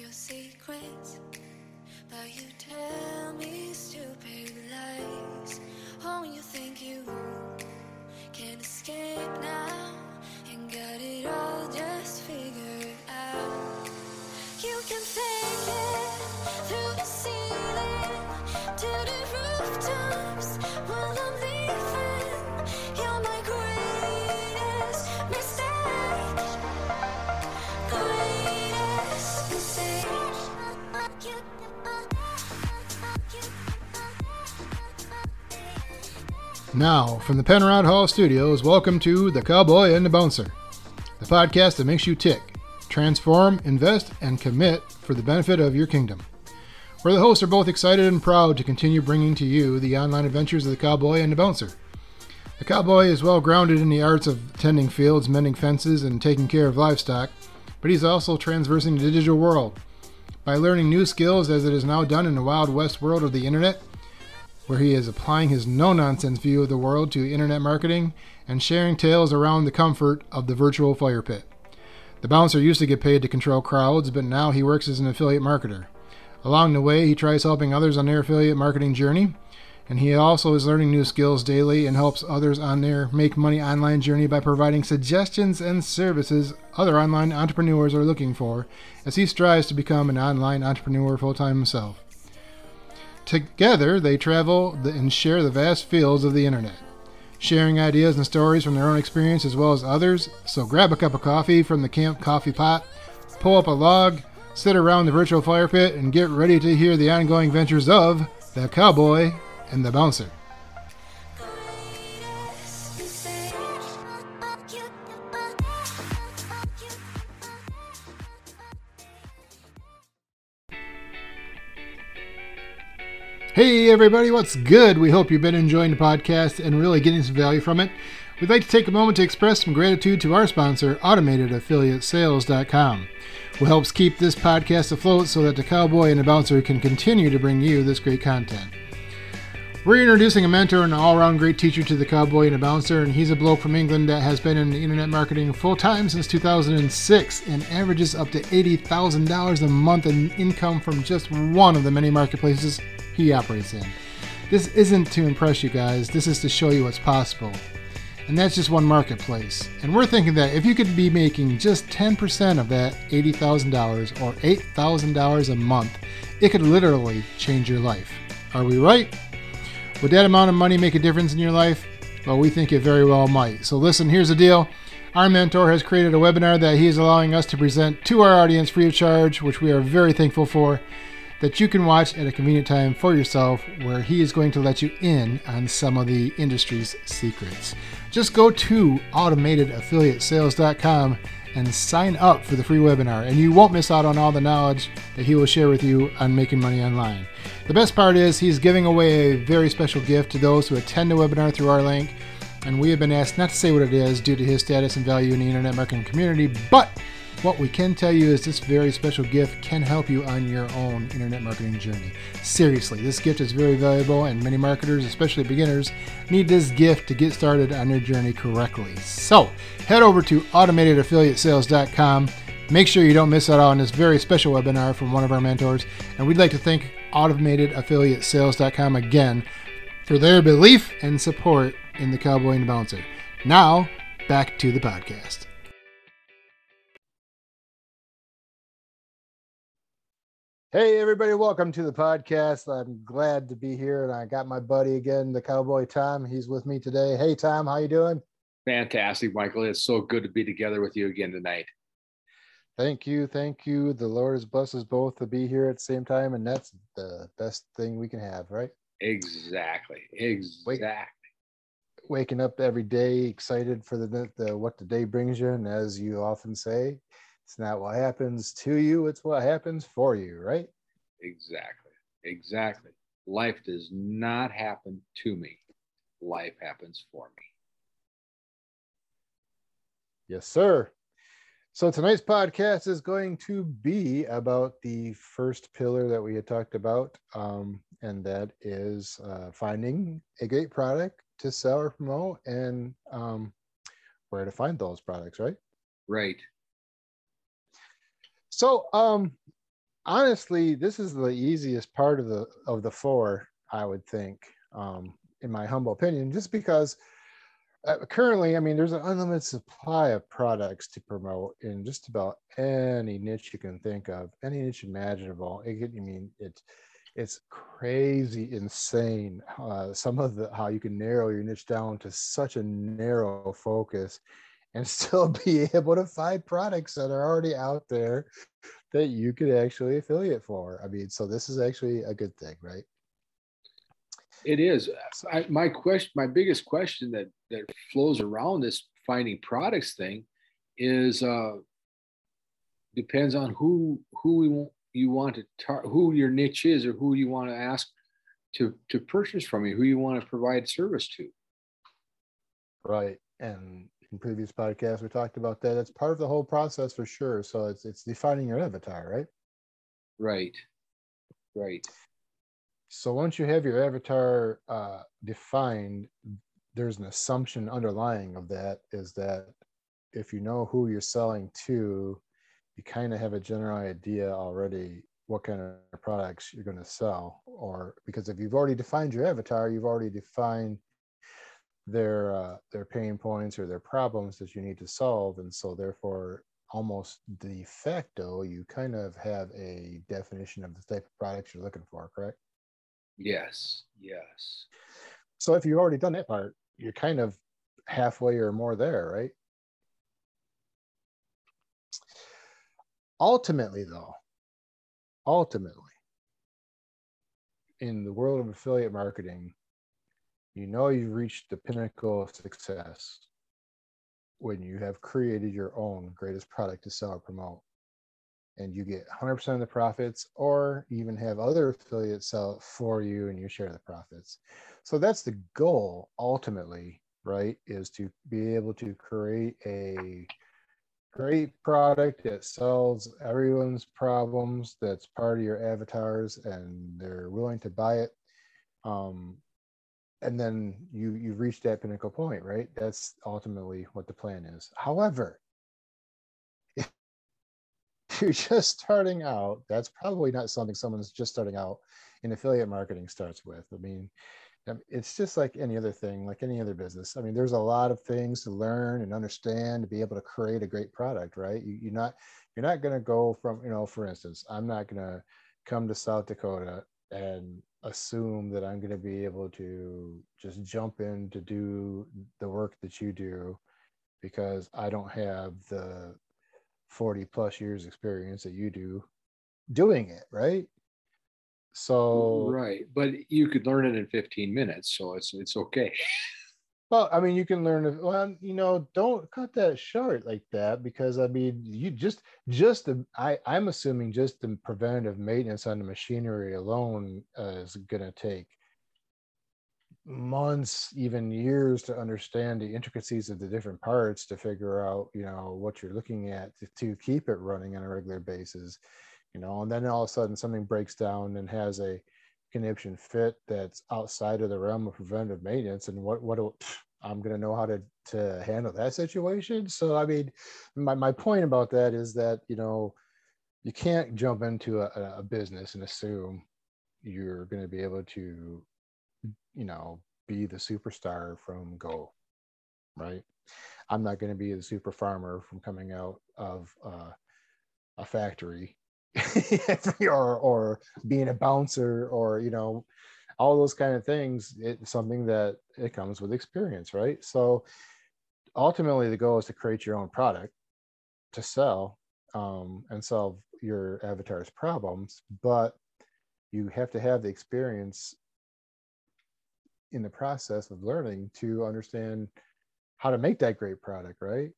your secrets, but you tell me stupid lies. Oh, you think you can escape now and got it all Now, from the Penrod Hall Studios, welcome to The Cowboy and the Bouncer, the podcast that makes you tick, transform, invest, and commit for the benefit of your kingdom. Where the hosts are both excited and proud to continue bringing to you the online adventures of the cowboy and the bouncer. The cowboy is well grounded in the arts of tending fields, mending fences, and taking care of livestock, but he's also transversing the digital world. By learning new skills as it is now done in the wild west world of the internet, where he is applying his no nonsense view of the world to internet marketing and sharing tales around the comfort of the virtual fire pit. The bouncer used to get paid to control crowds, but now he works as an affiliate marketer. Along the way, he tries helping others on their affiliate marketing journey, and he also is learning new skills daily and helps others on their make money online journey by providing suggestions and services other online entrepreneurs are looking for as he strives to become an online entrepreneur full time himself. Together, they travel and share the vast fields of the internet, sharing ideas and stories from their own experience as well as others. So grab a cup of coffee from the camp coffee pot, pull up a log, sit around the virtual fire pit, and get ready to hear the ongoing ventures of the cowboy and the bouncer. Hey everybody, what's good? We hope you've been enjoying the podcast and really getting some value from it. We'd like to take a moment to express some gratitude to our sponsor, AutomatedAffiliateSales.com, who helps keep this podcast afloat so that the cowboy and the bouncer can continue to bring you this great content. We're introducing a mentor and an all around great teacher to the cowboy and the bouncer, and he's a bloke from England that has been in internet marketing full time since 2006 and averages up to $80,000 a month in income from just one of the many marketplaces he operates in. This isn't to impress you guys, this is to show you what's possible. And that's just one marketplace. And we're thinking that if you could be making just 10% of that $80,000 or $8,000 a month, it could literally change your life. Are we right? Would that amount of money make a difference in your life? Well, we think it very well might. So, listen, here's the deal. Our mentor has created a webinar that he is allowing us to present to our audience free of charge, which we are very thankful for, that you can watch at a convenient time for yourself, where he is going to let you in on some of the industry's secrets. Just go to automatedAffiliatesales.com and sign up for the free webinar, and you won't miss out on all the knowledge that he will share with you on making money online. The best part is he's giving away a very special gift to those who attend the webinar through our link, and we have been asked not to say what it is due to his status and value in the internet marketing community, but what we can tell you is this very special gift can help you on your own internet marketing journey. Seriously, this gift is very valuable, and many marketers, especially beginners, need this gift to get started on their journey correctly. So, head over to automatedAffiliatesales.com. Make sure you don't miss out on this very special webinar from one of our mentors, and we'd like to thank AutomatedAffiliatesales.com again for their belief and support in the Cowboy and Bouncer. Now, back to the podcast. Hey everybody, welcome to the podcast. I'm glad to be here and I got my buddy again, the cowboy Tom. He's with me today. Hey Tom, how you doing? Fantastic, Michael. It's so good to be together with you again tonight. Thank you, thank you. The Lord has blessed us both to be here at the same time, and that's the best thing we can have, right? Exactly. Exactly. Waking up every day excited for the, the what the day brings you, and as you often say, it's not what happens to you, it's what happens for you, right? Exactly. Exactly. Life does not happen to me. Life happens for me. Yes, sir. So tonight's podcast is going to be about the first pillar that we had talked about, um, and that is uh, finding a great product to sell or promote, and um, where to find those products, right? Right. So, um, honestly, this is the easiest part of the of the four, I would think, um, in my humble opinion, just because uh, currently, I mean, there's an unlimited supply of products to promote in just about any niche you can think of, any niche imaginable. It, I mean, it's it's crazy, insane. Uh, some of the how you can narrow your niche down to such a narrow focus, and still be able to find products that are already out there that you could actually affiliate for. I mean, so this is actually a good thing, right? It is. I, my question, my biggest question that that flows around this finding products thing is uh, depends on who who we want, you want to tar- who your niche is or who you want to ask to to purchase from you, who you want to provide service to. Right, and in previous podcasts we talked about that. It's part of the whole process for sure. So it's it's defining your avatar, right? Right. Right. So once you have your avatar uh, defined, there's an assumption underlying of that is that if you know who you're selling to, you kind of have a general idea already what kind of products you're going to sell. Or because if you've already defined your avatar, you've already defined their uh, their pain points or their problems that you need to solve, and so therefore almost de facto you kind of have a definition of the type of products you're looking for correct Yes. Yes. So if you've already done that part, you're kind of halfway or more there, right? Ultimately, though, ultimately, in the world of affiliate marketing, you know you've reached the pinnacle of success when you have created your own greatest product to sell or promote. And you get 100% of the profits or even have other affiliates sell it for you and you share the profits. So that's the goal ultimately right is to be able to create a great product that solves everyone's problems that's part of your avatars and they're willing to buy it. Um, and then you you've reached that pinnacle point right that's ultimately what the plan is however you're just starting out, that's probably not something someone's just starting out in affiliate marketing starts with. I mean, it's just like any other thing, like any other business. I mean, there's a lot of things to learn and understand to be able to create a great product, right? You, you're not you're not going to go from, you know, for instance, I'm not going to come to South Dakota and assume that I'm going to be able to just jump in to do the work that you do because I don't have the 40 plus years experience that you do doing it right? So right but you could learn it in 15 minutes so it's it's okay well i mean you can learn well you know don't cut that short like that because i mean you just just the i i'm assuming just the preventative maintenance on the machinery alone uh, is going to take months even years to understand the intricacies of the different parts to figure out you know what you're looking at to, to, keep it running on a regular basis you know and then all of a sudden something breaks down and has a conniption fit that's outside of the realm of preventive maintenance and what what i'm going to know how to to handle that situation so i mean my, my point about that is that you know you can't jump into a, a business and assume you're going to be able to you know, be the superstar from Go, right? I'm not going to be the super farmer from coming out of uh, a factory or or being a bouncer or you know all those kind of things it's something that it comes with experience right so ultimately the goal is to create your own product to sell um, and solve your avatar's problems but you have to have the experience in the process of learning to understand how to make that great product, right?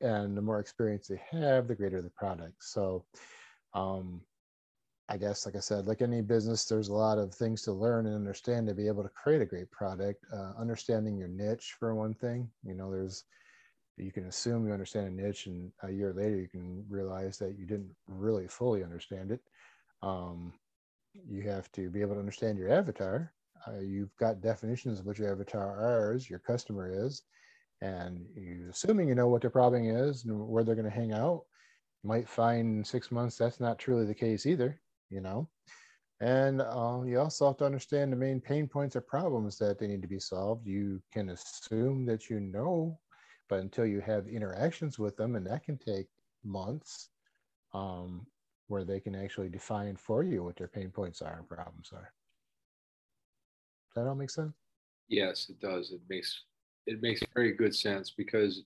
And the more experience they have, the greater the product. So, um, I guess, like I said, like any business, there's a lot of things to learn and understand to be able to create a great product. Uh, understanding your niche, for one thing, you know, there's you can assume you understand a niche, and a year later you can realize that you didn't really fully understand it. Um, you have to be able to understand your avatar uh, you've got definitions of what your avatar is, your customer is, and you assuming you know what their problem is and where they're going to hang out, might find in six months that's not truly the case either, you know. And uh, you also have to understand the main pain points or problems that they need to be solved. You can assume that you know, but until you have interactions with them, and that can take months, um, where they can actually define for you what their pain points are and problems are. Does that all make sense? Yes, it does. It makes it makes very good sense because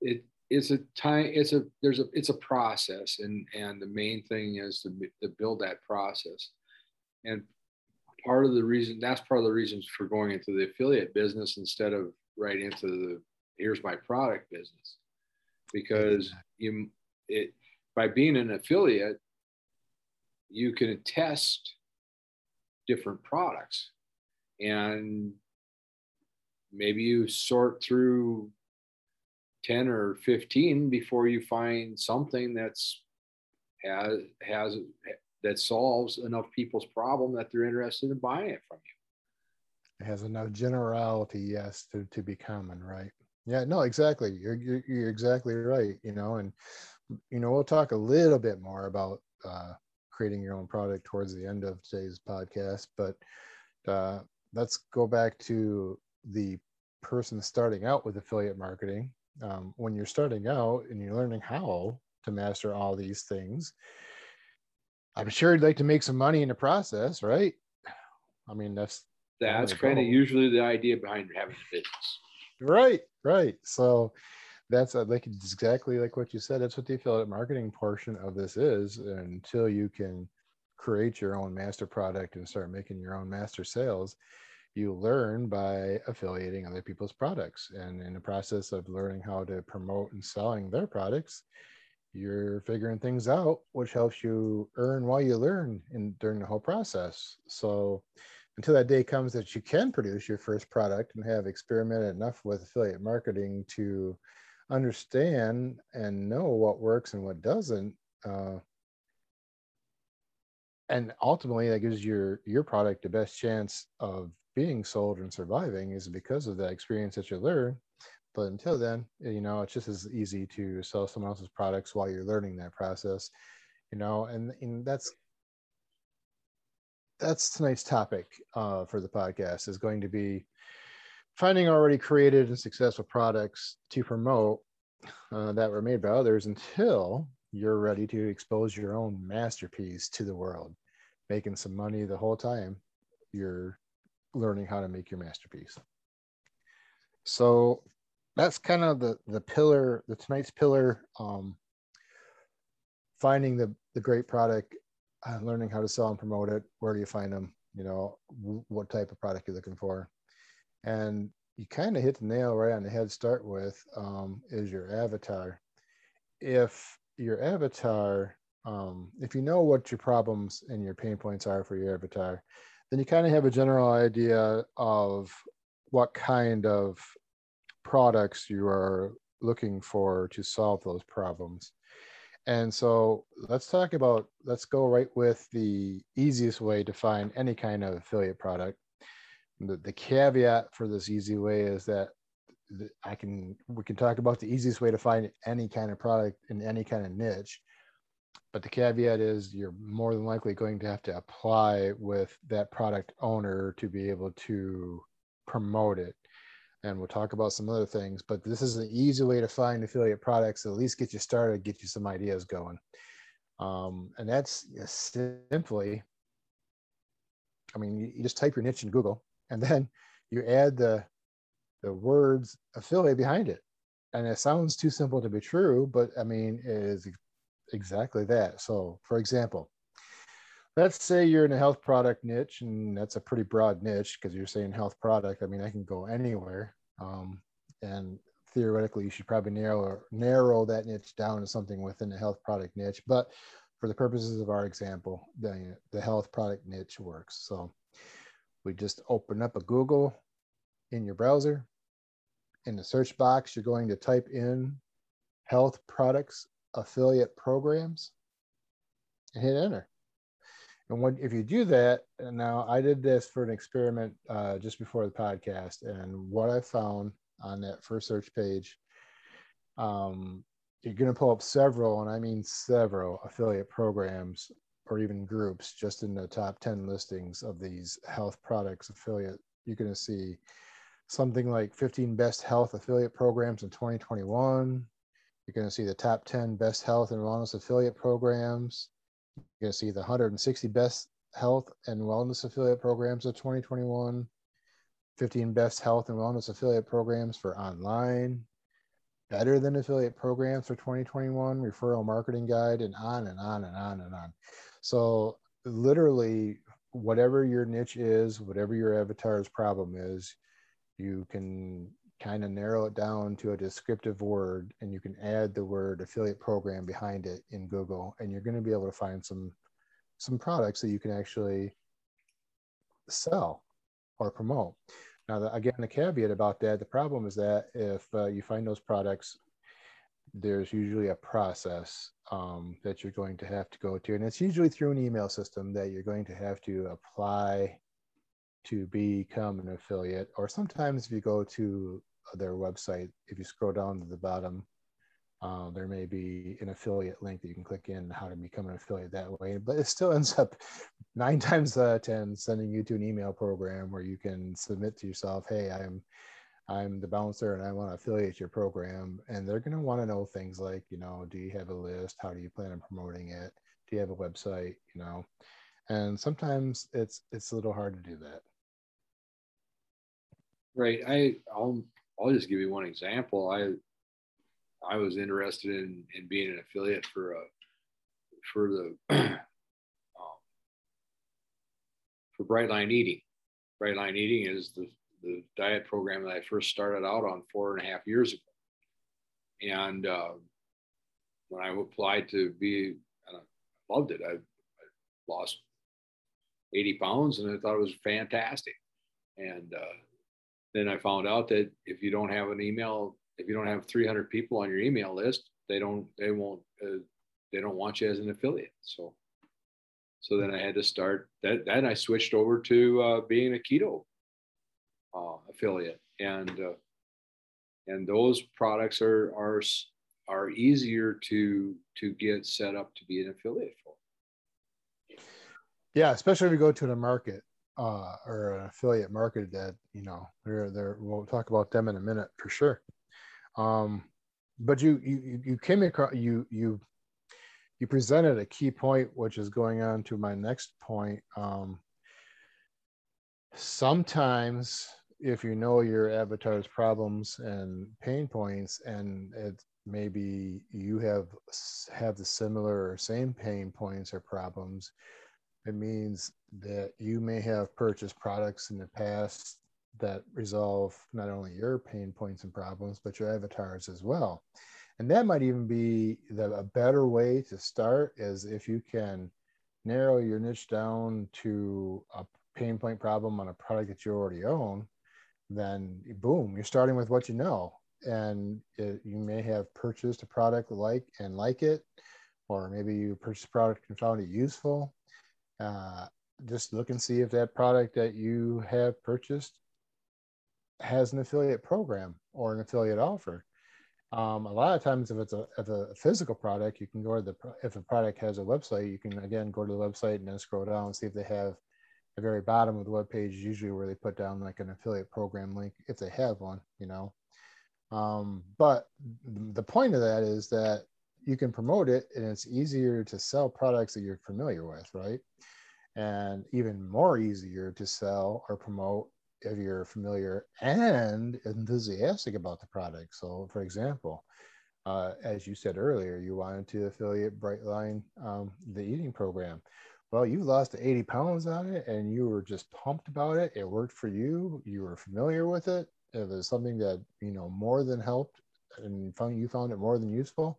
it it's a time it's a there's a it's a process and and the main thing is to, to build that process. And part of the reason that's part of the reasons for going into the affiliate business instead of right into the here's my product business. Because you it by being an affiliate you can test different products. And maybe you sort through 10 or 15 before you find something that's has has that solves enough people's problem that they're interested in buying it from you. It has enough generality yes to, to be common right? Yeah no exactly. You're, you're, you're exactly right you know and you know we'll talk a little bit more about uh, creating your own product towards the end of today's podcast but uh, let's go back to the person starting out with affiliate marketing um, when you're starting out and you're learning how to master all these things i'm sure you'd like to make some money in the process right? I mean that's that's kind of usually the idea behind having a business. Right right. So that's uh, like exactly like what you said that's what the affiliate marketing portion of this is until you can create your own master product and start making your own master sales you learn by affiliating other people's products and in the process of learning how to promote and selling their products you're figuring things out which helps you earn while you learn in during the whole process. So until that day comes that you can produce your first product and have experimented enough with affiliate marketing to understand and know what works and what doesn't uh, and ultimately that gives your your product the best chance of being sold and surviving is because of that experience that you learn. But until then, you know, it's just as easy to sell someone else's products while you're learning that process, you know, and, and that's that's tonight's topic uh, for the podcast is going to be finding already created and successful products to promote uh, that were made by others until you're ready to expose your own masterpiece to the world, making some money the whole time you're learning how to make your masterpiece. So that's kind of the the pillar, the tonight's pillar. Um, finding the the great product, uh, learning how to sell and promote it. Where do you find them? You know, w- what type of product you're looking for, and you kind of hit the nail right on the head. Start with um, is your avatar. If your avatar, um, if you know what your problems and your pain points are for your avatar, then you kind of have a general idea of what kind of products you are looking for to solve those problems. And so let's talk about, let's go right with the easiest way to find any kind of affiliate product. The, the caveat for this easy way is that I can, we can talk about the easiest way to find any kind of product in any kind of niche but the caveat is you're more than likely going to have to apply with that product owner to be able to promote it. And we'll talk about some other things but this is an easy way to find affiliate products at least get you started get you some ideas going. Um, and that's simply i mean you, just type your niche in google and then you add the the words affiliate behind it. And it sounds too simple to be true but i mean it is exactly that. So, for example, let's say you're in a health product niche, and that's a pretty broad niche because you're saying health product. I mean, I can go anywhere, um, and theoretically, you should probably narrow narrow that niche down to something within the health product niche. But for the purposes of our example, the the health product niche works. So, we just open up a Google in your browser. In the search box, you're going to type in health products affiliate programs and hit enter. And when if you do that, and now I did this for an experiment uh, just before the podcast, and what I found on that first search page, um, you're going to pull up several, and I mean several affiliate programs or even groups just in the top 10 listings of these health products affiliate. You're going to see something like 15 best health affiliate programs in 2021. You're going to see the top 10 best health and wellness affiliate programs. You're going to see the 160 best health and wellness affiliate programs of 2021, 15 best health and wellness affiliate programs for online, better than affiliate programs for 2021, referral marketing guide, and on and on and on and on. So, literally, whatever your niche is, whatever your avatar's problem is, you can kind of narrow it down to a descriptive word and you can add the word affiliate program behind it in Google and you're going to be able to find some some products that you can actually sell or promote. Now, the, again, the caveat about that, the problem is that if uh, you find those products, there's usually a process um, that you're going to have to go to, and it's usually through an email system that you're going to have to apply to become an affiliate. Or sometimes if you go to their website, if you scroll down to the bottom, uh, there may be an affiliate link that you can click in how to become an affiliate that way, but it still ends up nine times out of ten sending you to an email program where you can submit to yourself, "Hey, I'm I'm the bouncer and I want to affiliate your program," and they're going to want to know things like, you know, do you have a list? How do you plan on promoting it? Do you have a website? You know, and sometimes it's it's a little hard to do that. Right. I I'll I'll just give you one example. I I was interested in, in being an affiliate for a for the um, for Bright Line Eating. Bright Line Eating is the the diet program that I first started out on four and a half years ago. And uh, when I applied to be, I loved it. I, I lost 80 pounds and I thought it was fantastic. And uh, then I found out that if you don't have an email if you don't have 300 people on your email list, they don't, they won't, uh, they don't want you as an affiliate. So, so then I had to start that. Then I switched over to uh, being a keto uh, affiliate, and uh, and those products are are are easier to to get set up to be an affiliate for. Yeah, especially if you go to the market uh, or an affiliate market that you know they're. We'll talk about them in a minute for sure. Um, but you you you came across you you you presented a key point, which is going on to my next point. Um, sometimes, if you know your avatar's problems and pain points, and it maybe you have have the similar or same pain points or problems, it means that you may have purchased products in the past that resolve not only your pain points and problems, but your avatars as well. And that might even be the, a better way to start is if you can narrow your niche down to a pain point problem on a product that you already own, then boom, you're starting with what you know. And it, you may have purchased a product like and like it, or maybe you purchased a product and found it useful. Uh, just look and see if that product that you have purchased has an affiliate program or an affiliate offer. Um, a lot of times, if it's a, if a physical product, you can go to the if a product has a website, you can again go to the website and then scroll down and see if they have the very bottom of the web page usually where they put down like an affiliate program link if they have one, you know. Um, but the point of that is that you can promote it and it's easier to sell products that you're familiar with, right? And even more easier to sell or promote if you're familiar and enthusiastic about the product. So, for example, uh, as you said earlier, you wanted to affiliate Brightline, um, the eating program. Well, you lost 80 pounds on it and you were just pumped about it. It worked for you. You were familiar with it. It was something that, you know, more than helped and found, you found it more than useful.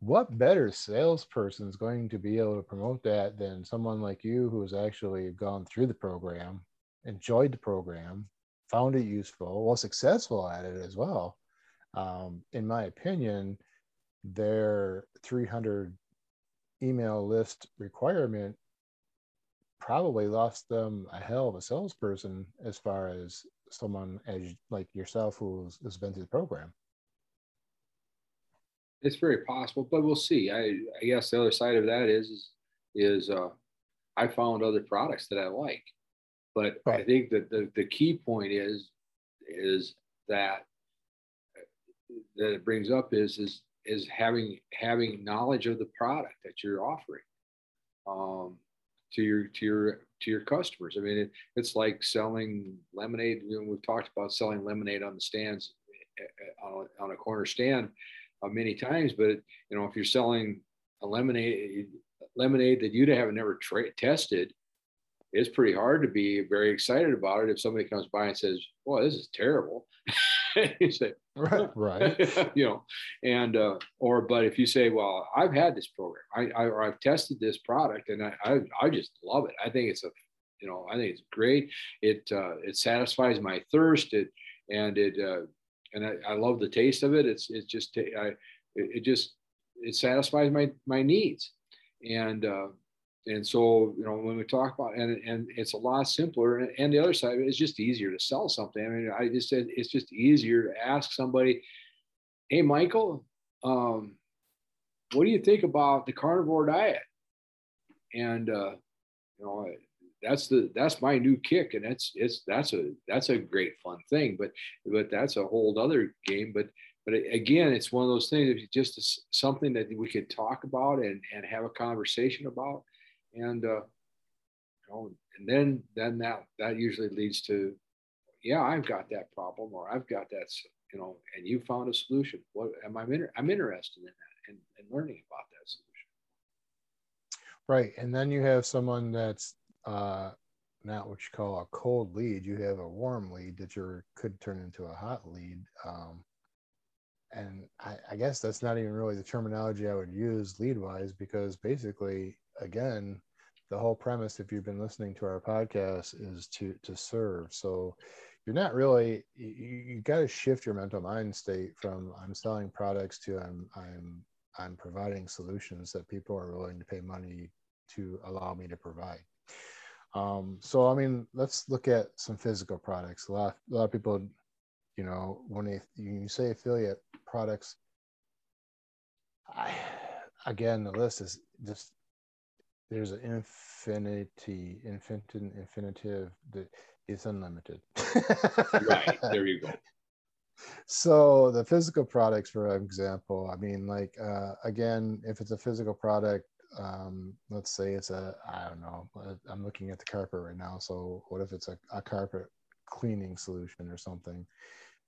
What better salesperson is going to be able to promote that than someone like you who has actually gone through the program enjoyed the program, found it useful, was successful at it as well. Um, in my opinion, their 300 email list requirement probably lost them a hell of a salesperson as far as someone as like yourself who's been through the program. It's very possible, but we'll see. I, I guess the other side of that is is, is uh, I found other products that I like, but I think that the, the key point is is that that it brings up is is is having having knowledge of the product that you're offering um, to your to your to your customers. I mean, it, it's like selling lemonade. You know, we've talked about selling lemonade on the stands uh, on a, on a corner stand uh, many times, but you know, if you're selling a lemonade lemonade that you have never tra- tested, it's pretty hard to be very excited about it if somebody comes by and says, "Well, this is terrible." you say, Right. Right. you know, and uh, or but if you say, well, I've had this program, I, I or I've tested this product, and I, I I just love it. I think it's a, you know, I think it's great. It uh, it satisfies my thirst. It and it uh, and I, I love the taste of it. It's it's just I it, just it satisfies my my needs, and uh, and so you know when we talk about and and it's a lot simpler. And, the other side of it is just easier to sell something. I mean i just said it's just easier to ask somebody hey michael um, what do you think about the carnivore diet? And uh, you know that's the that's my new kick and it's it's that's a that's a great fun thing but but that's a whole other game but but again it's one of those things you just something that we could talk about and and have a conversation about and uh, you know, and then then that that usually leads to, yeah, I've got that problem, or I've got that, you know, and you found a solution. What am I? Inter- I'm interested in that and, and learning about that solution. Right, and then you have someone that's uh, not what you call a cold lead. You have a warm lead that you could turn into a hot lead. Um, and I, I guess that's not even really the terminology I would use lead wise because basically, again, the whole premise, if you've been listening to our podcast, is to to serve. So you're not really you, you got to shift your mental mind state from I'm selling products to I'm I'm I'm providing solutions that people are willing to pay money to allow me to provide. Um, so I mean, let's look at some physical products. A lot a lot of people, you know, when they you say affiliate products, I again the list is just there's an infinity, infinitive, infinitive that is unlimited. right there, you go. So the physical products, for example, I mean, like uh, again, if it's a physical product, um, let's say it's a, I don't know, I'm looking at the carpet right now. So what if it's a, a carpet cleaning solution or something?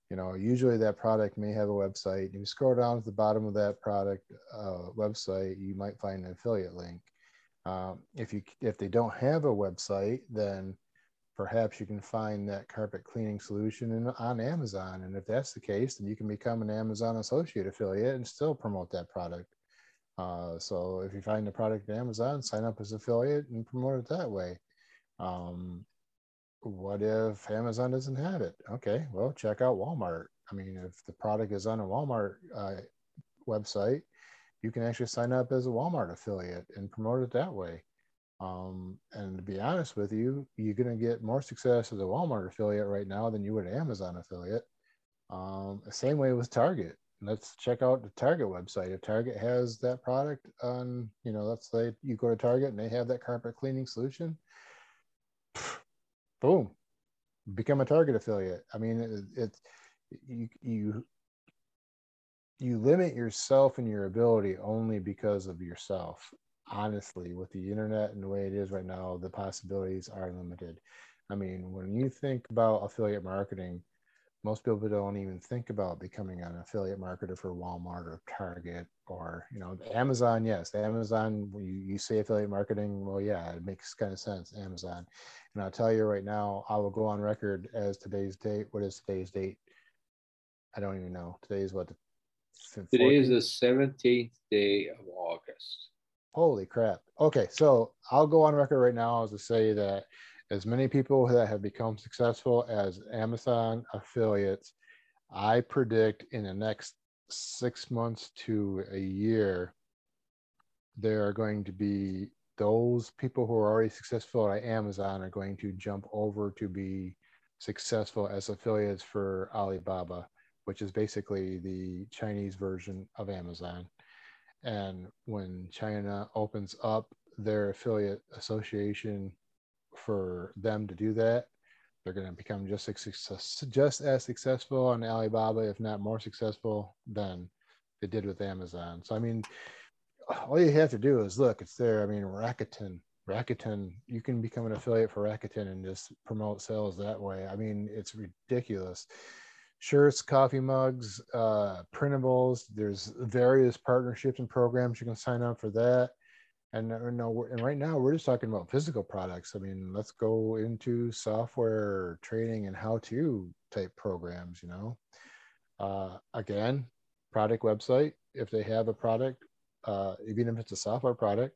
You know, usually that product may have a website. You scroll down to the bottom of that product uh, website, you might find an affiliate link um, if you if they don't have a website, then perhaps you can find that carpet cleaning solution in, on Amazon. And if that's the case, then you can become an Amazon associate affiliate and still promote that product. Uh, so if you find a product on Amazon, sign up as affiliate and promote it that way. Um, what if Amazon doesn't have it? Okay, well, check out Walmart. I mean, if the product is on a Walmart uh, website, you can actually sign up as a Walmart affiliate and promote it that way. Um, and to be honest with you, you're going to get more success as a Walmart affiliate right now than you would an Amazon affiliate. Um, same way with Target. Let's check out the Target website. If Target has that product on, you know, let's say you go to Target and they have that carpet cleaning solution, boom, become a Target affiliate. I mean, it's it you you you limit yourself and your ability only because of yourself honestly with the internet and the way it is right now the possibilities are limited i mean when you think about affiliate marketing most people don't even think about becoming an affiliate marketer for walmart or target or you know amazon yes amazon you, you say affiliate marketing well yeah it makes kind of sense amazon and i'll tell you right now i will go on record as today's date what is today's date i don't even know today's what the Today is the 17th day of August. Holy crap. Okay, so I'll go on record right now as to say that as many people that have become successful as Amazon affiliates, I predict in the next six months to a year, there are going to be those people who are already successful at Amazon are going to jump over to be successful as affiliates for Alibaba which is basically the Chinese version of Amazon. And when China opens up their affiliate association for them to do that, they're going to become just as, just as successful on Alibaba, if not more successful than they did with Amazon. So, I mean, all you have to do is look, it's there. I mean, Rakuten, Rakuten, you can become an affiliate for Rakuten and just promote sales that way. I mean, it's ridiculous. Shirts, coffee mugs, uh, printables. There's various partnerships and programs you can sign up for that. And, uh, no, and right now we're just talking about physical products. I mean, let's go into software training and how to type programs. You know, uh, again, product website. If they have a product, uh, even if it's a software product,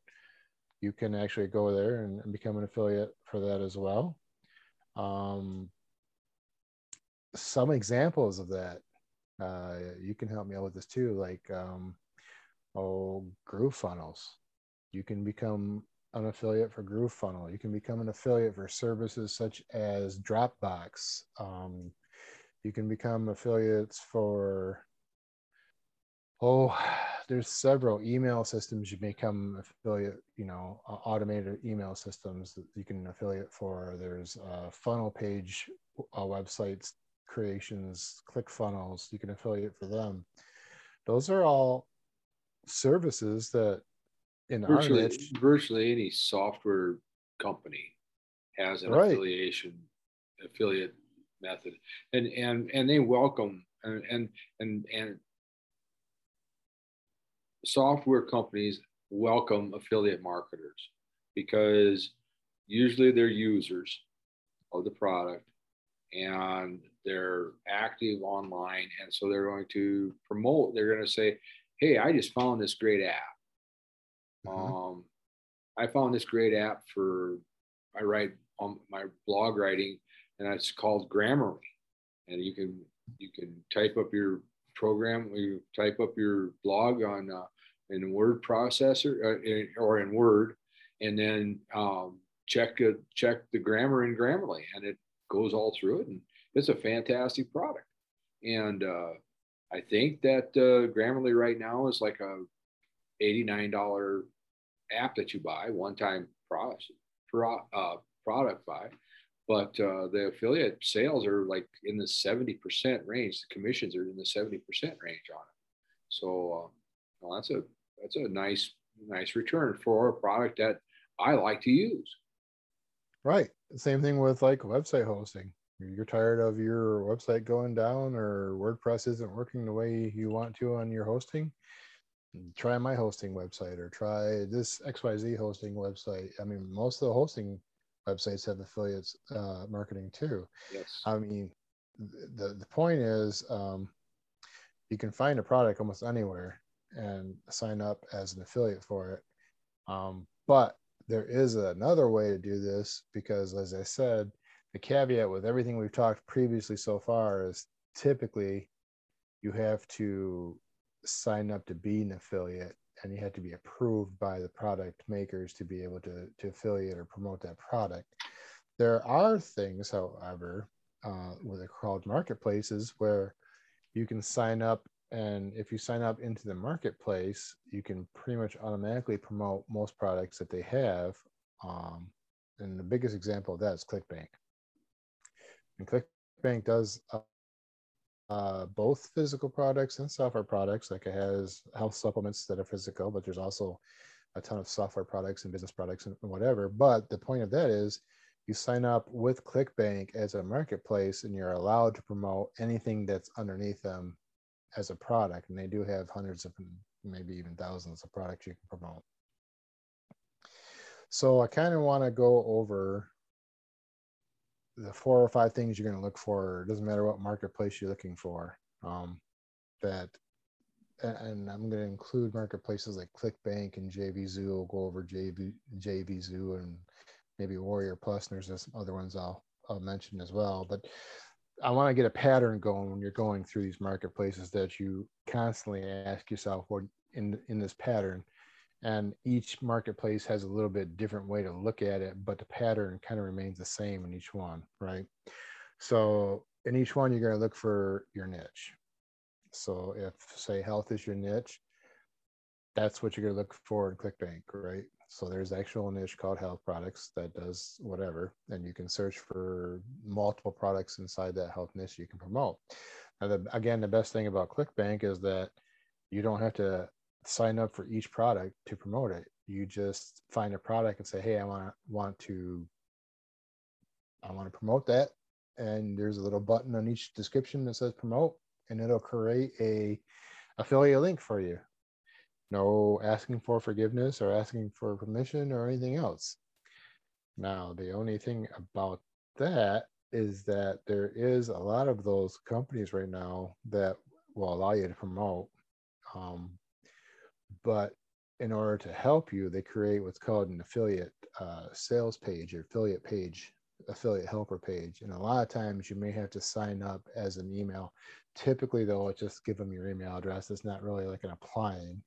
you can actually go there and, and become an affiliate for that as well. Um, some examples of that, uh, you can help me out with this too, like um, oh, GrooveFunnels. You can become an affiliate for GrooveFunnel. You can become an affiliate for services such as Dropbox. Um, you can become affiliates for oh there's several email systems you become affiliate you know automated email systems that you can affiliate for there's uh, funnel page uh, websites creations click funnels you can affiliate for them those are all services that in virtually, our niche, virtually any software company has an Right. affiliation affiliate method. And and and they welcome and and and, and software companies welcome affiliate marketers because usually they're users of the product and they're active online. And so they're going to promote they're going to say hey i just found this great app Mhm. um, i found this great app for i write on my blog writing and it's called grammarly and you can you can type up your program you type up your blog on uh, in word processor uh, in, or in word and then um, check uh, check the grammar in grammarly and it goes all through it and it's a fantastic product and uh, i think that uh, grammarly right now is like a $89 app that you buy one time product, pro, uh, product buy but uh, the affiliate sales are like in the 70% range. The commissions are in the 70% range on it. So uh, well, that's a that's a nice nice return for a product that i like to use. Right. Same thing with like website hosting. You're tired of your website going down or wordpress isn't working the way you want to on your hosting try my hosting website or try this xyz hosting website. I mean most of the hosting websites have affiliates uh, marketing too. Yes. I mean the, the point is um, you can find a product almost anywhere and sign up as an affiliate for it. Um, but there is another way to do this because as i said the caveat with everything we've talked previously so far is typically you have to sign up to be an affiliate and you had to be approved by the product makers to be able to, to affiliate or promote that product. There are things however uh, what are called marketplaces where you can sign up and if you sign up into the marketplace you can pretty much automatically promote most products that they have um, and the biggest example of that is clickbank. And clickbank does uh, both physical products and software products. Like it has health supplements that are physical but there's also a ton of software products and business products and whatever. But the point of that is you sign up with clickbank as a marketplace and you're allowed to promote anything that's underneath them as a product. And they do have hundreds of maybe even thousands of products you can promote. So i kind of want to go over the four or five things you're going to look for it doesn't matter what marketplace you're looking for um, that and i'm going to include marketplaces like clickbank and jvzoo we'll go over JV, jvzoo and maybe warrior plus and there's some other ones i'll i'll mention as well but I want to get a pattern going when you're going through these marketplaces that you constantly ask yourself what in in this pattern and each marketplace has a little bit different way to look at it but the pattern kind of remains the same in each one right so in each one you're going to look for your niche So if say health is your niche, that's what you're gonna look for in ClickBank, right? So there's actual niche called health products that does whatever, and you can search for multiple products inside that health niche you can promote. Now, the, again, the best thing about ClickBank is that you don't have to sign up for each product to promote it. You just find a product and say, "Hey, I want want to I want to promote that." And there's a little button on each description that says promote, and it'll create a affiliate link for you no asking for forgiveness or asking for permission or anything else. Now, the only thing about that is that there is a lot of those companies right now that will allow you to promote. Um, but in order to help you, they create what's called an affiliate uh, sales page or affiliate page, affiliate helper page. And a lot of times you may have to sign up as an email. Typically, they'll just give them your email address. It's not really like an applying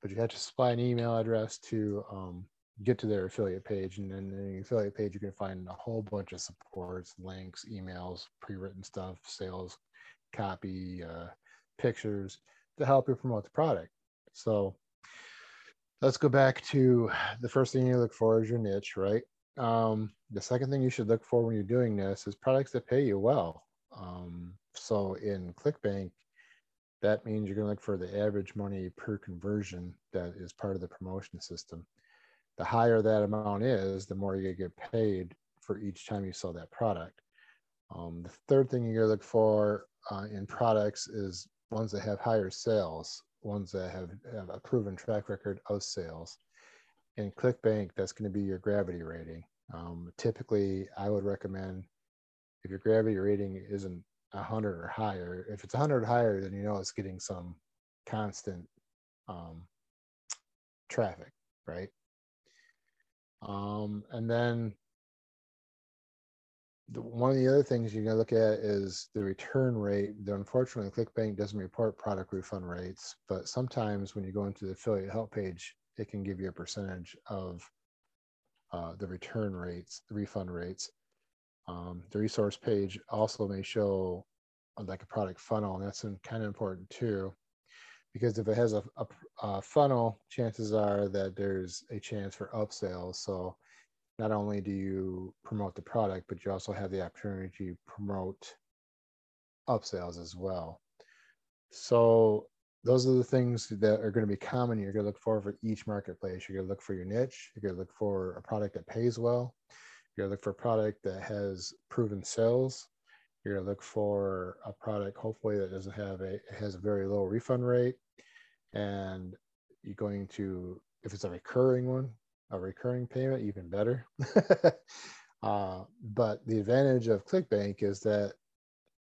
but you have to supply an email address to um, get to their affiliate page. And then in the affiliate page, you can find a whole bunch of supports, links, emails, pre-written stuff, sales copy, uh, pictures to help you promote the product. So let's go back to the first thing you look for is your niche, right? Um, the second thing you should look for when you're doing this is products that pay you well. Um, so in ClickBank, that means you're going to look for the average money per conversion that is part of the promotion system. The higher that amount is, the more you get paid for each time you sell that product. Um, the third thing you're going to look for uh, in products is ones that have higher sales, ones that have, have a proven track record of sales. In ClickBank, that's going to be your gravity rating. Um, typically, I would recommend if your gravity rating isn't 100 or higher. If it's 100 or higher, then you know it's getting some constant um, traffic, right? Um, and then the, one of the other things going to look at is the return rate. Unfortunately, ClickBank doesn't report product refund rates, but sometimes when you go into the affiliate help page, it can give you a percentage of uh, the return rates, the refund rates. Um, the resource page also may show uh, like a product funnel, and that's kind of important too, because if it has a, a, a, funnel, chances are that there's a chance for upsales. So not only do you promote the product, but you also have the opportunity to promote upsells as well. So those are the things that are going to be common. You're going to look for for each marketplace. You're going to look for your niche. You're going to look for a product that pays well. You're going to look for a product that has proven sales. You're going to look for a product, hopefully, that doesn't have a, has a very low refund rate. And you're going to, if it's a recurring one, a recurring payment, even better. uh, but the advantage of ClickBank is that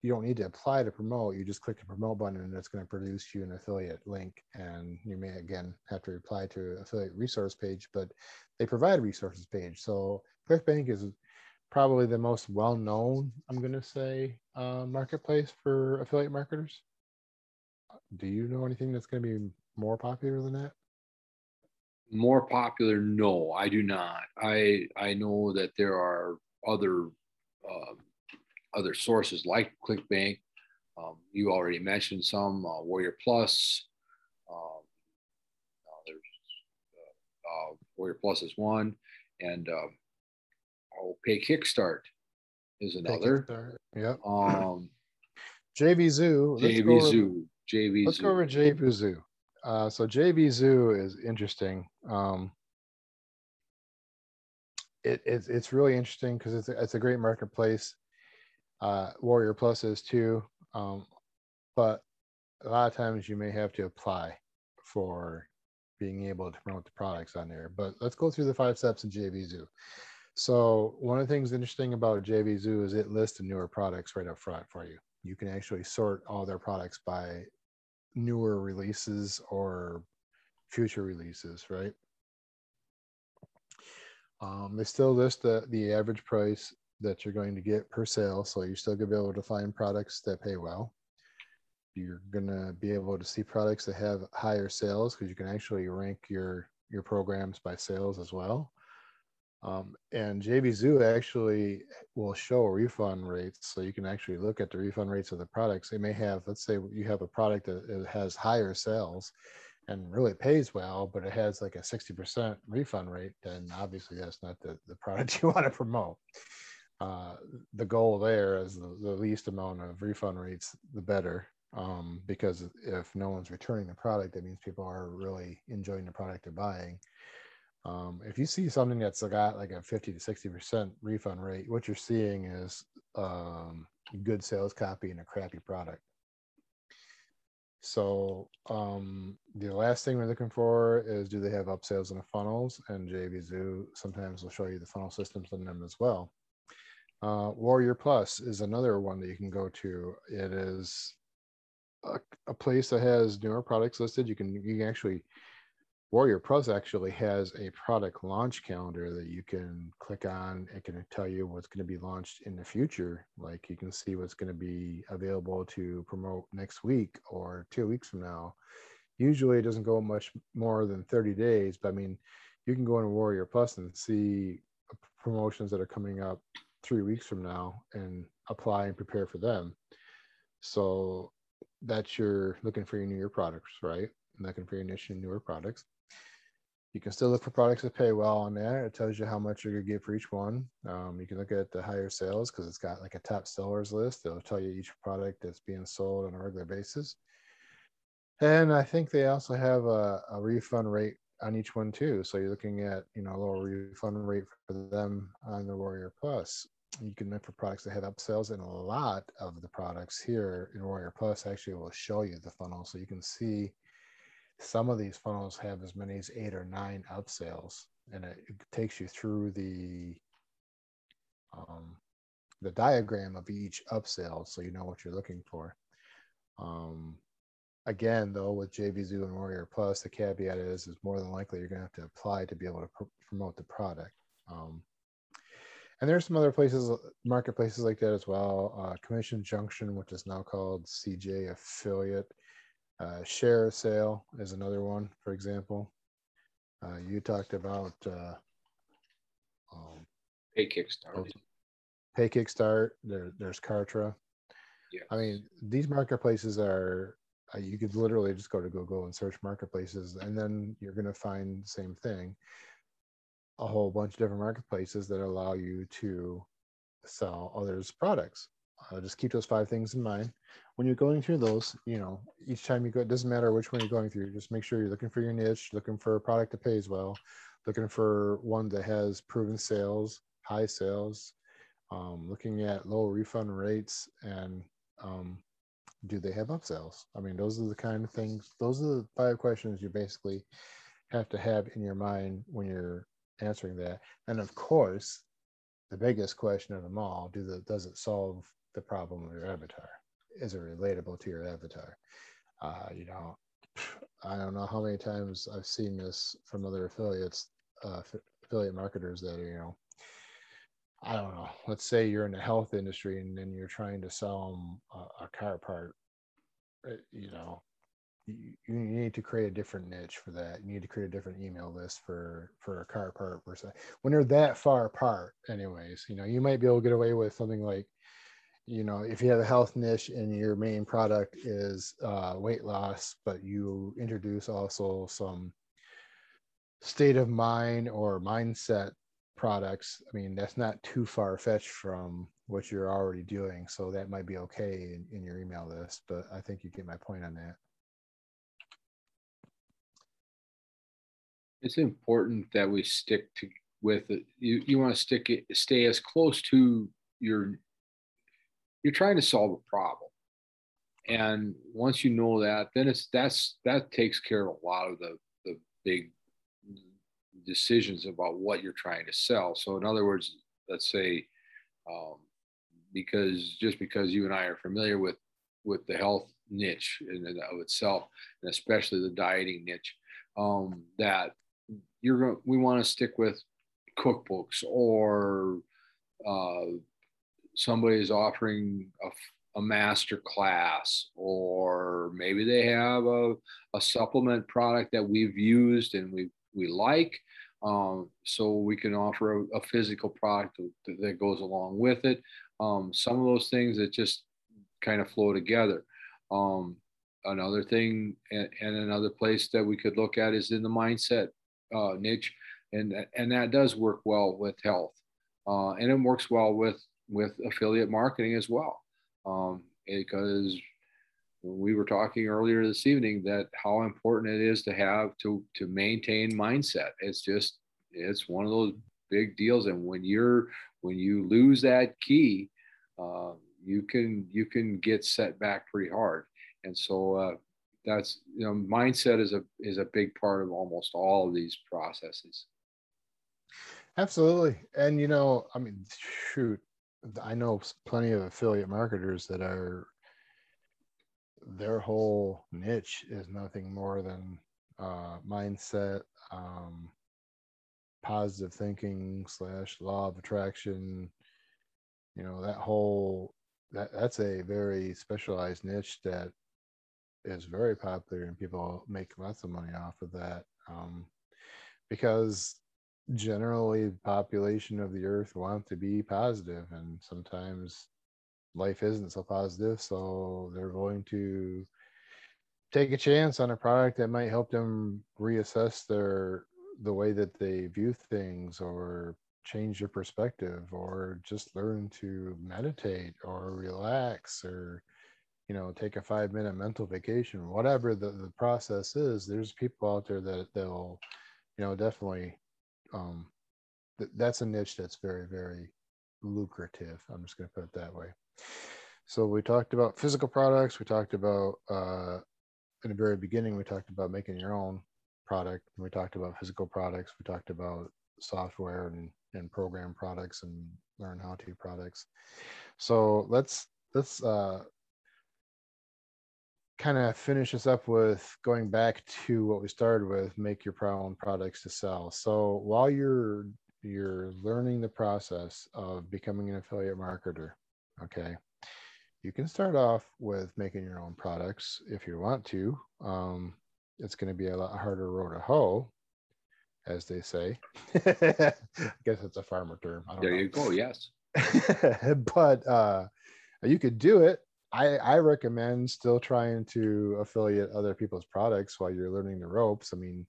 you don't need to apply to promote. You just click the promote button and it's going to produce you an affiliate link. And you may again have to reply to affiliate resource page, but they provide a resources page. So ClickBank is probably the most well-known, I'm going to say, uh, marketplace for affiliate marketers. Do you know anything that's going to be more popular than that? More popular? No, I do not. I I know that there are other uh, other sources like ClickBank. Um, you already mentioned some uh, Warrior Plus. Um, uh, there's uh, Warrior Plus is one, and uh, oh, Pay Kickstart is another. Yeah. Um, JVZoo. JVZoo. JV Let's go over JVZoo. Uh, so JVZoo is interesting. Um, it, it's it's really interesting because it's a, it's a great marketplace. Uh, Warrior Plus is too, um, but a lot of times you may have to apply for being able to promote the products on there. But let's go through the five steps in JVZoo. So one of the things interesting about JVZoo is it lists the newer products right up front for you. You can actually sort all their products by newer releases or future releases, right? Um, they still list the, the average price that you're going to get per sale. So you're still going to be able to find products that pay well. You're going to be able to see products that have higher sales because you can actually rank your, your programs by sales as well. Um, and JVZoo actually will show refund rates, so you can actually look at the refund rates of the products. They may have, let's say, you have a product that has higher sales and really pays well, but it has like a 60% refund rate, then obviously that's not the, the product you want to promote. Uh, the goal there is the, the, least amount of refund rates, the better. Um, because if no one's returning the product, that means people are really enjoying the product they're buying. Um, if you see something that's got like a 50 to 60% refund rate, what you're seeing is um, good sales copy and a crappy product. So um, the last thing we're looking for is do they have upsales in the funnels? And JVZoo sometimes will show you the funnel systems in them as well. Uh, Warrior Plus is another one that you can go to. It is a, a place that has newer products listed. You can you can actually Warrior Plus actually has a product launch calendar that you can click on. It can tell you what's going to be launched in the future. Like you can see what's going to be available to promote next week or two weeks from now. Usually it doesn't go much more than 30 days, but I mean, you can go into Warrior Plus and see promotions that are coming up three weeks from now and apply and prepare for them. So that's your looking for your newer products, right? Looking for your niche and newer products. You can still look for products that pay well on there. It tells you how much you're gonna get for each one. Um, you can look at the higher sales because it's got like a top sellers list. It'll tell you each product that's being sold on a regular basis. And I think they also have a, a refund rate on each one too. So you're looking at you know a lower refund rate for them on the Warrior Plus. You can look for products that have upsells, and a lot of the products here in Warrior Plus actually will show you the funnel, so you can see some of these funnels have as many as eight or nine upsells, and it, takes you through the um, the diagram of each upsell, so you know what you're looking for. Um, again, though, with jvzoo and Warrior Plus, the caveat is is more than likely you're going to have to apply to be able to pr- promote the product. Um, and there's some other places, marketplaces like that as well. Uh, Commission Junction, which is now called CJ Affiliate, uh, ShareASale is another one, for example. Uh, you talked about uh, um, Pay Kickstart. Pay Kickstart. There, there's Kartra. Yeah. I mean, these marketplaces are. Uh, you could literally just go to Google and search marketplaces, and then you're going to find the same thing. A whole bunch of different marketplaces that allow you to sell others' products. Uh, just keep those five things in mind when you're going through those, you know, each time you go, it doesn't matter which one you're going through. Just make sure you're looking for your niche, looking for a product that pays well, looking for one that has proven sales, high sales, um, looking at low refund rates, and um, do they have upsells? I mean, those are the kind of things. Those are the five questions you basically have to have in your mind when you're answering that. And of course, the biggest question of them all: Do the does it solve the problem of your avatar? Is it relatable to your avatar? Uh, you know, I don't know how many times I've seen this from other affiliates, uh, affiliate marketers that you know, I don't know. Let's say you're in the health industry and then you're trying to sell them a, a car part. Uh, you know, you, you need to create a different niche for that. You need to create a different email list for for a car part versus when they're that far apart. Anyways, you know, you might be able to get away with something like you know, if you have a health niche and your main product is uh, weight loss, but you introduce also some state of mind or mindset products, I mean, that's not too far fetched from what you're already doing. So that might be okay in, in your email list, but I think you get my point on that. It's important that we stick to with it. You, you want to stick it, stay as close to your you're trying to solve a problem. And once you know that then it's that's that takes care of a lot of the the big decisions about what you're trying to sell. So in other words let's say um, because just because you and i are familiar with with the health niche in and of itself and especially the dieting niche um, that you're going we want to stick with cookbooks or uh, somebody is offering a, a master class or maybe they have a, a supplement product that we've used and we we like Um, so we can offer a, a physical product that, that, goes along with it. Um, some of those things that just kind of flow together. Um, another thing and, and, another place that we could look at is in the mindset uh, niche, and and that does work well with health, uh, and it works well with with affiliate marketing as well, um, because we were talking earlier this evening that how important it is to have to to maintain mindset. It's just it's one of those big deals. And when you're when you lose that key uh, you can you can get set back pretty hard. And so uh, that's you know mindset is a is a big part of almost all of these processes. Absolutely. And you know i mean shoot i know plenty of affiliate marketers that are their whole niche is nothing more than uh, mindset, um, positive thinking slash law of attraction. You know that whole that that's a very specialized niche that is very popular and people make lots of money off of that um, because generally population of the earth want to be positive and sometimes life isn't so positive so they're going to take a chance on a product that might help them reassess their the way that they view things or change their perspective or just learn to meditate or relax or you know take a five minute mental vacation whatever the, the process is there's people out there that they'll you know definitely um th- that's a niche that's very very lucrative i'm just going to put it that way so we talked about physical products. We talked about uh, in the very beginning. We talked about making your own product. We talked about physical products. We talked about software and, and program products and learn how to products. So let's let's uh, kind of finish this up with going back to what we started with: make your own products to sell. So while you're you're learning the process of becoming an affiliate marketer, okay you can start off with making your own products if you want to um, it's going to be a lot harder road to hoe as they say i guess it's a farmer term there know. you go yes but uh, you could do it I, I recommend still trying to affiliate other people's products while you're learning the ropes. I mean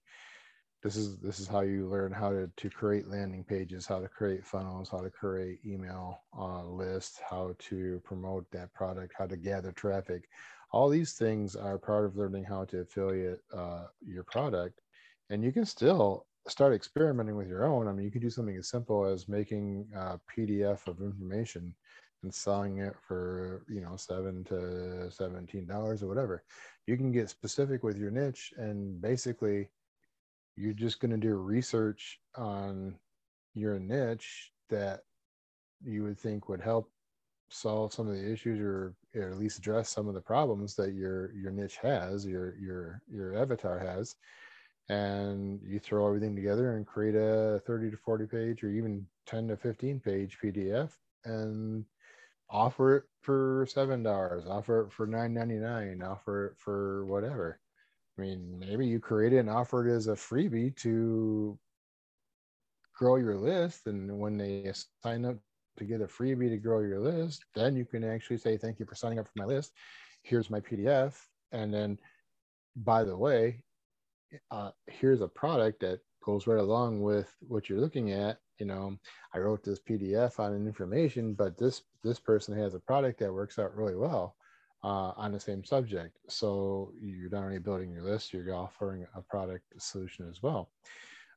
this is this is how you learn how to, to create landing pages how to create funnels how to create email uh, lists how to promote that product how to gather traffic. All these things are part of learning how to affiliate uh, your product. And you can still start experimenting with your own. I mean you can do something as simple as making a pdf of information and selling it for you know seven to seventeen dollars or whatever. You can get specific with your niche and basically you're just going to do research on your niche that you would think would help solve some of the issues or, or, at least address some of the problems that your your niche has your your your avatar has. And you throw everything together and create a 30 to 40 page or even 10 to 15 page pdf and offer it for seven dollars offer it for 9.99 offer it for whatever I mean, maybe you create it and offer it as a freebie to grow your list. And when they sign up to get a freebie to grow your list, then you can actually say, Thank you for signing up for my list. Here's my PDF. And then, by the way, uh, here's a product that goes right along with what you're looking at. You know, I wrote this PDF on information, but this this person has a product that works out really well uh, on the same subject. So you're not only building your list, you're offering a product solution as well.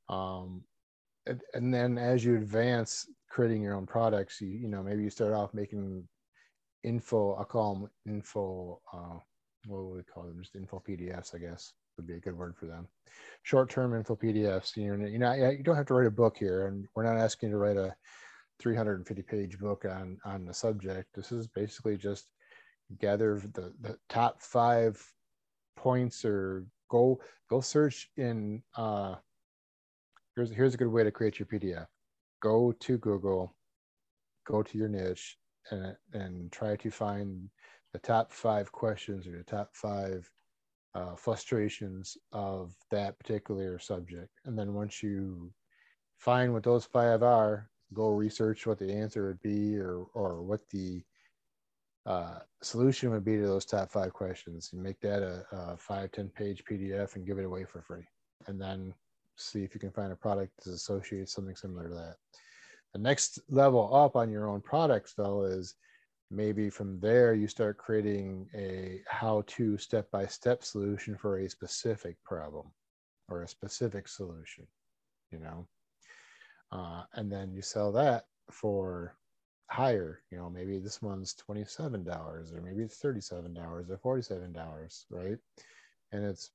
Um, and, and, then as you advance creating your own products, you, you know, maybe you start off making info, I call them info, uh, what would we call them? Just info PDFs, I guess would be a good word for them. Short-term info PDFs. You know, you know, you don't have to write a book here, and we're not asking you to write a 350 page book on on the subject. This is basically just gather the, the top five points or go go search in uh here's here's a good way to create your pdf go to google go to your niche and and try to find the top five questions or the top five uh, frustrations of that particular subject. And then once you find what those five are, go research what the answer would be or or what the uh, solution would be to those top five questions and make that a, a five ten page pdf and give it away for free. And then see if you can find a product that associates something similar to that. The next level up on your own products though is maybe from there you start creating a how to step by step solution for a specific problem or a specific solution you know? Uh, and then you sell that for higher you know maybe this one's $27 or maybe it's $37 or $47 right? And it's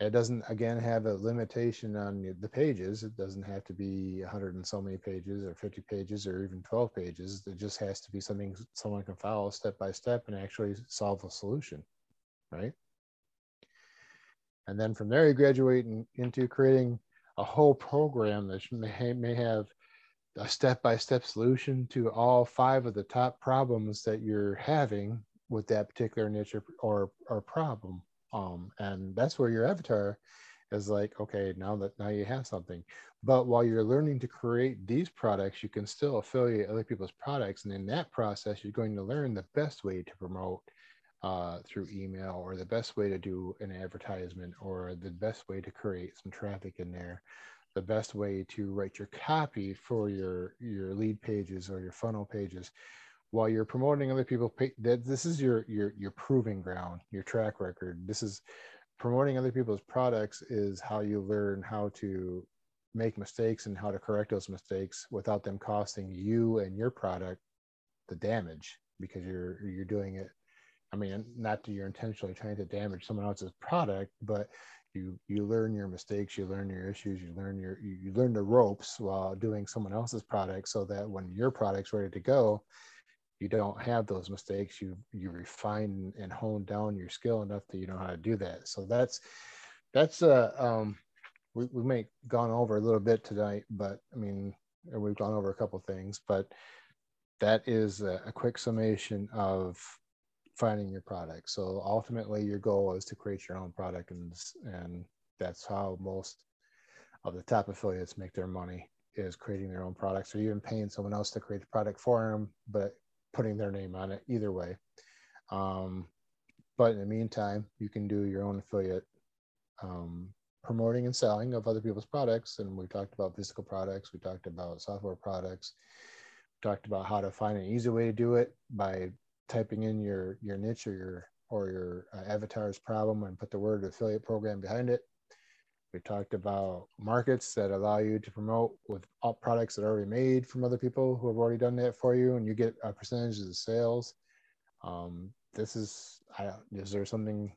it doesn't again have a limitation on the pages. It doesn't have to be 100 and so many pages or 50 pages or even 12 pages. It just has to be something someone can follow step by step and actually solve a solution right? And then from there you graduate in, into creating a whole program that may, may have a step-by-step solution to all five of the top problems that you're having with that particular niche or, or, or problem um, and that's where your avatar is like okay now that now you have something. But while you're learning to create these products you can still affiliate other people's products. And in that process you're going to learn the best way to promote uh, through email or the best way to do an advertisement or the best way to create some traffic in there. The best way to write your copy for your your lead pages or your funnel pages while you're promoting other people that this is your your your proving ground your track record. This is promoting other people's products is how you learn how to make mistakes and how to correct those mistakes without them costing you and your product the damage because you're you're doing it. I mean not that you're intentionally trying to damage someone else's product but you you learn your mistakes you learn your issues you learn your you, you learn the ropes while doing someone else's product so that when your product's ready to go you don't have those mistakes you you refine and hone down your skill enough that you know how to do that so that's that's uh um we, we may gone over a little bit tonight but i mean we've gone over a couple things but that is a, a quick summation of finding your product. So ultimately, your goal is to create your own product, and and that's how most of the top affiliates make their money is creating their own products or even paying someone else to create the product for them, but putting their name on it. Either way. Um, but in the meantime, you can do your own affiliate um, promoting and selling of other people's products. And we talked about physical products. We talked about software products. We talked about how to find an easy way to do it by typing in your your niche or your or your uh, avatar's problem and put the word affiliate program behind it. We talked about markets that allow you to promote with products that are already made from other people who have already done that for you, and you get a percentage of the sales. Um, this is, I, is there something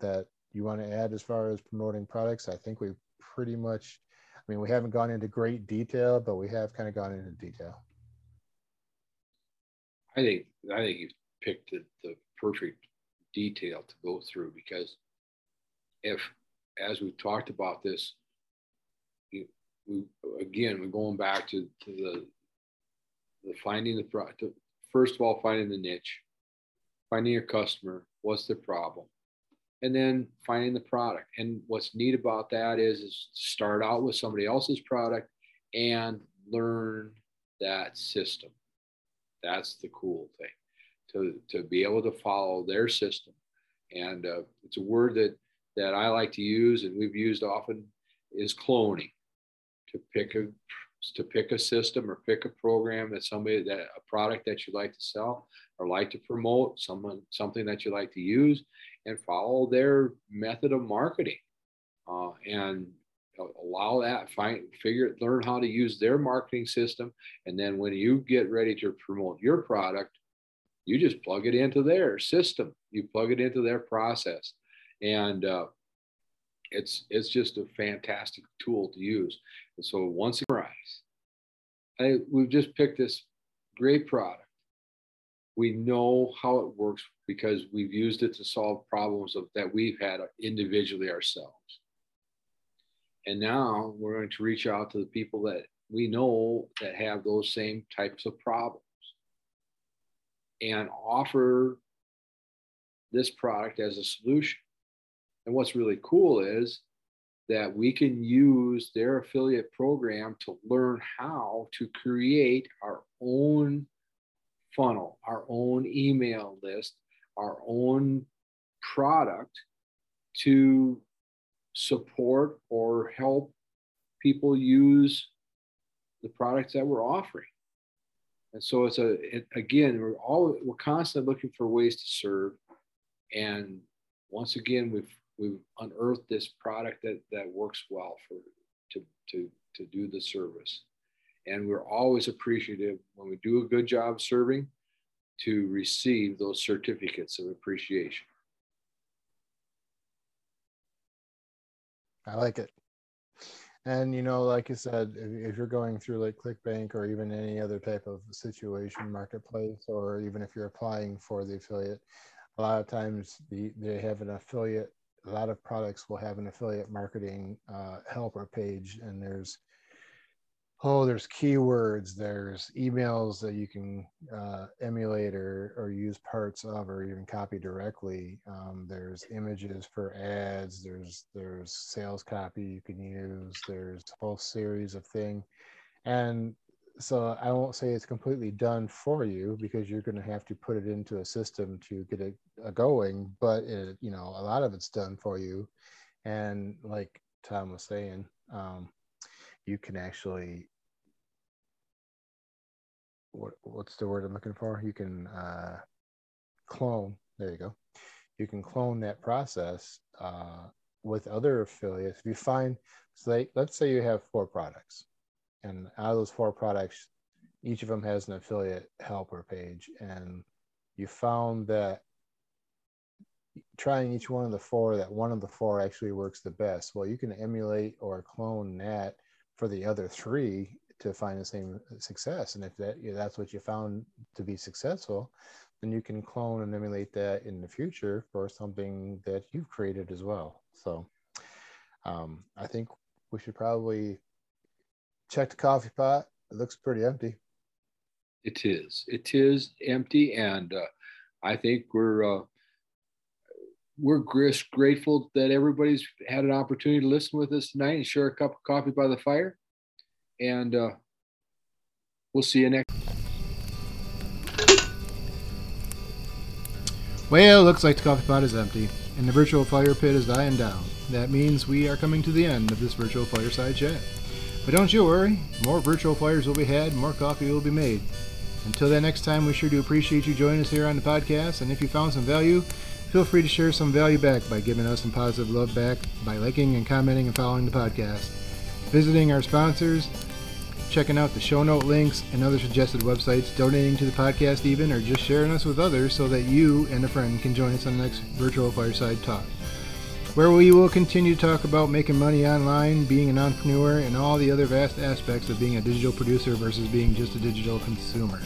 that you want to add as far as promoting products? I think we pretty much, I mean, we haven't gone into great detail, but we have kind of gone into detail. I think I think you've picked the, the perfect detail to go through because if, as we've talked about this, you, we, again, we're going back to, to the, the finding the, to, first of all, finding the niche, finding your customer, what's the problem, and then finding the product. And what's neat about that is, is start out with somebody else's product and learn that system. That's the cool thing to, to be able to follow their system. And uh, it's a word that, that I like to use and we've used often is cloning. To pick a to pick a system or pick a program that somebody that a product that you like to sell or like to promote someone something that you like to use and follow their method of marketing uh, and allow that find figure learn how to use their marketing system. And then when you get ready to promote your product you just plug it into their system. You plug it into their process and uh, it's it's just a fantastic tool to use. And so once again I, we've just picked this great product. We know how it works because we've used it to solve problems of, that we've had individually ourselves. And now we're going to reach out to the people that we know that have those same types of problems and offer this product as a solution. And what's really cool is that we can use their affiliate program to learn how to create our own funnel, our own email list, our own product to support or help people use the products that we're offering. And so it's a it, again we're all we're constantly looking for ways to serve, and once again we've we've unearthed this product that that works well for to to to do the service, and we're always appreciative when we do a good job serving to receive those certificates of appreciation. I like it. And you know, like you said, if, if, you're going through like ClickBank or even any other type of situation marketplace, or even if you're applying for the affiliate, a lot of times the, they have an affiliate. A lot of products will have an affiliate marketing uh, helper page, and there's oh there's keywords there's emails that you can uh, emulate or, or use parts of or even copy directly. Um, there's images for ads there's there's sales copy you can use there's a whole series of thing. And so i won't say it's completely done for you because you're going to have to put it into a system to get it uh, going but it, you know a lot of it's done for you and like tom was saying um, you can actually what what's the word I'm looking for? You can uh, clone. There you go. You can clone that process uh, with other affiliates. If you find, so they, let's say you have four products, and out of those four products, each of them has an affiliate helper page, and you found that trying each one of the four that one of the four actually works the best. Well you can emulate or clone that for the other three to find the same success. And if that that's what you found to be successful then you can clone and emulate that in the future for something that you've created as well. So um, i think we should probably check the coffee pot it looks pretty empty it is it is empty and uh, i think we're uh, we're grateful that everybody's had an opportunity to listen with us tonight and share a cup of coffee by the fire. And uh, we'll see you next. Well, looks like the coffee pot is empty, and the virtual fire pit is dying down. That means we are coming to the end of this virtual fireside chat. But don't you worry, more virtual fires will be had, more coffee will be made. Until that next time, we sure do appreciate you joining us here on the podcast, and if you found some value, feel free to share some value back by giving us some positive love back by liking and commenting and following the podcast, visiting our sponsors, checking out the show note links and other suggested websites, donating to the podcast even, or just sharing us with others so that you and a friend can join us on the next virtual fireside talk. Where we will continue to talk about making money online, being an entrepreneur, and all the other vast aspects of being a digital producer versus being just a digital consumer.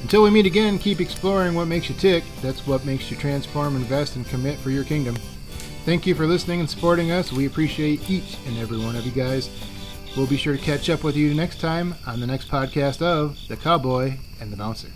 Until we meet again, keep exploring what makes you tick. That's what makes you transform, invest, and commit for your kingdom. Thank you for listening and supporting us. We appreciate each and every one of you guys. We'll be sure to catch up with you next time on the next podcast of The Cowboy and the Bouncer.